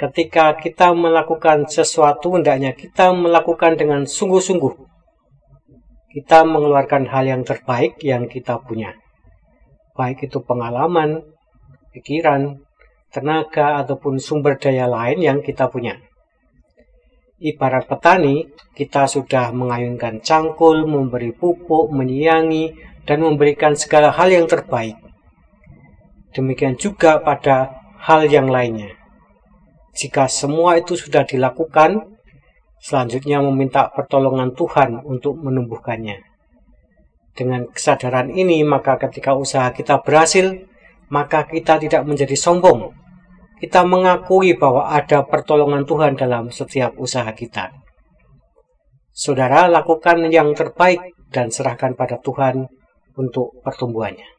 ketika kita melakukan sesuatu, hendaknya kita melakukan dengan sungguh-sungguh. Kita mengeluarkan hal yang terbaik yang kita punya. Baik itu pengalaman, pikiran, tenaga, ataupun sumber daya lain yang kita punya. Ibarat petani, kita sudah mengayunkan cangkul, memberi pupuk, menyiangi, dan memberikan segala hal yang terbaik. Demikian juga pada hal yang lainnya. Jika semua itu sudah dilakukan, selanjutnya meminta pertolongan Tuhan untuk menumbuhkannya. Dengan kesadaran ini, maka ketika usaha kita berhasil, maka kita tidak menjadi sombong. Kita mengakui bahwa ada pertolongan Tuhan dalam setiap usaha kita. Saudara, lakukan yang terbaik dan serahkan pada Tuhan untuk pertumbuhannya.